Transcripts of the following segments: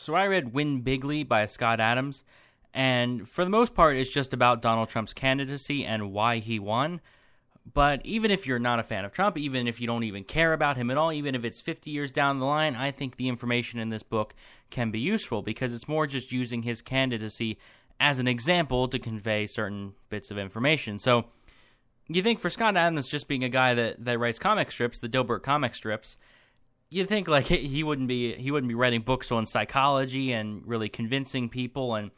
So I read Win Bigly by Scott Adams, and for the most part, it's just about Donald Trump's candidacy and why he won. But even if you're not a fan of Trump, even if you don't even care about him at all, even if it's 50 years down the line, I think the information in this book can be useful because it's more just using his candidacy as an example to convey certain bits of information. So you think for Scott Adams just being a guy that, that writes comic strips, the Dilbert comic strips, you'd think like he wouldn't be he wouldn't be writing books on psychology and really convincing people and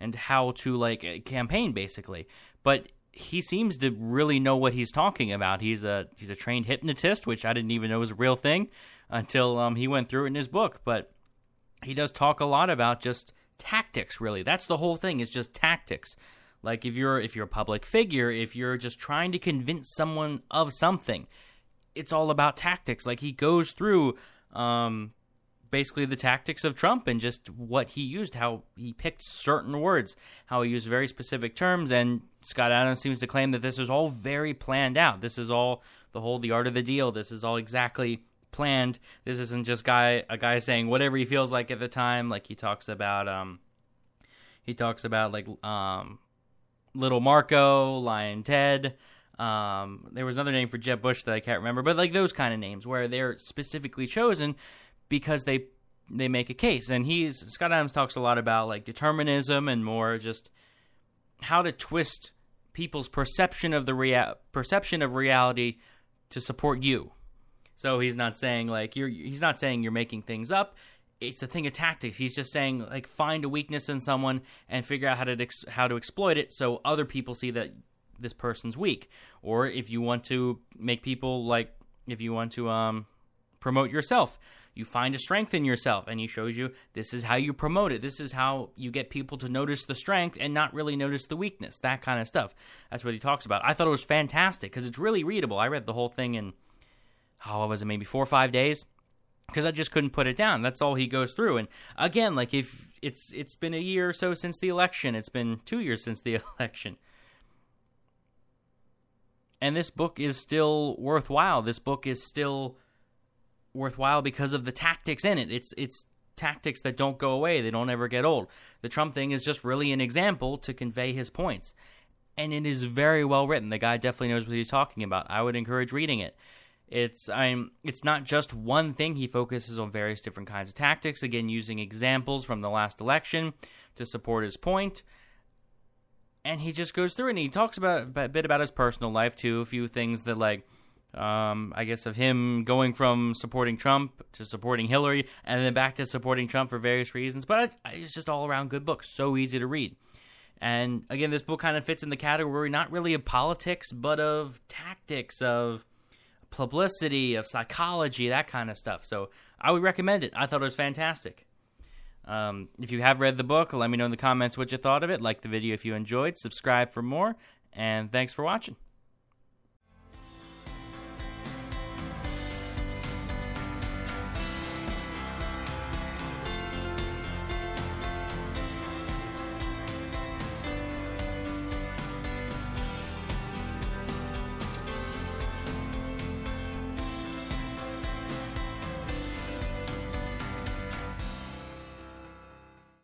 and how to like campaign basically. But he seems to really know what he's talking about. He's a he's a trained hypnotist, which I didn't even know was a real thing until um, he went through it in his book. But he does talk a lot about just tactics. Really, that's the whole thing. Is just tactics. Like if you're if you're a public figure, if you're just trying to convince someone of something, it's all about tactics. Like he goes through um, basically the tactics of Trump and just what he used, how he picked certain words, how he used very specific terms. And Scott Adams seems to claim that this is all very planned out. This is all the whole the art of the deal. This is all exactly planned. This isn't just guy a guy saying whatever he feels like at the time. Like he talks about um, he talks about like um, Little Marco, Lyin' Ted. Um, there was another name for Jeb Bush that I can't remember, but like those kind of names where they're specifically chosen because they they make a case. And he's Scott Adams talks a lot about like determinism and more just how to twist people's perception of the rea- perception of reality to support you. So he's not saying like you're he's not saying you're making things up. It's a thing of tactics. He's just saying like find a weakness in someone and figure out how to ex- how to exploit it so other people see that this person's weak. Or if you want to make people like if you want to um promote yourself, you find a strength in yourself and he shows you this is how you promote it. This is how you get people to notice the strength and not really notice the weakness that kind of stuff. That's what he talks about. I thought it was fantastic because it's really readable. I read the whole thing in how was it maybe four or five days? Because i just couldn't put it down. That's all he goes through. And again like if it's it's been a year or so since the election it's been two years since the election and this book is still worthwhile this book is still worthwhile because of the tactics in it. It's it's tactics that don't go away. They don't ever get old. The Trump thing is just really an example to convey his points. And it is very well written. The guy definitely knows what he's talking about. I would encourage reading it. It's I'm it's not just one thing. He focuses on various different kinds of tactics, again using examples from the last election to support his point. And he just goes through and he talks about a bit about his personal life too, a few things that like um, I guess, of him going from supporting Trump to supporting Hillary and then back to supporting Trump for various reasons. But it's just all around good book, so easy to read. And again, this book kind of fits in the category not really of politics, but of tactics, of publicity, of psychology, that kind of stuff. So I would recommend it. I thought it was fantastic. Um, if you have read the book, let me know in the comments what you thought of it. Like the video if you enjoyed, subscribe for more, and thanks for watching.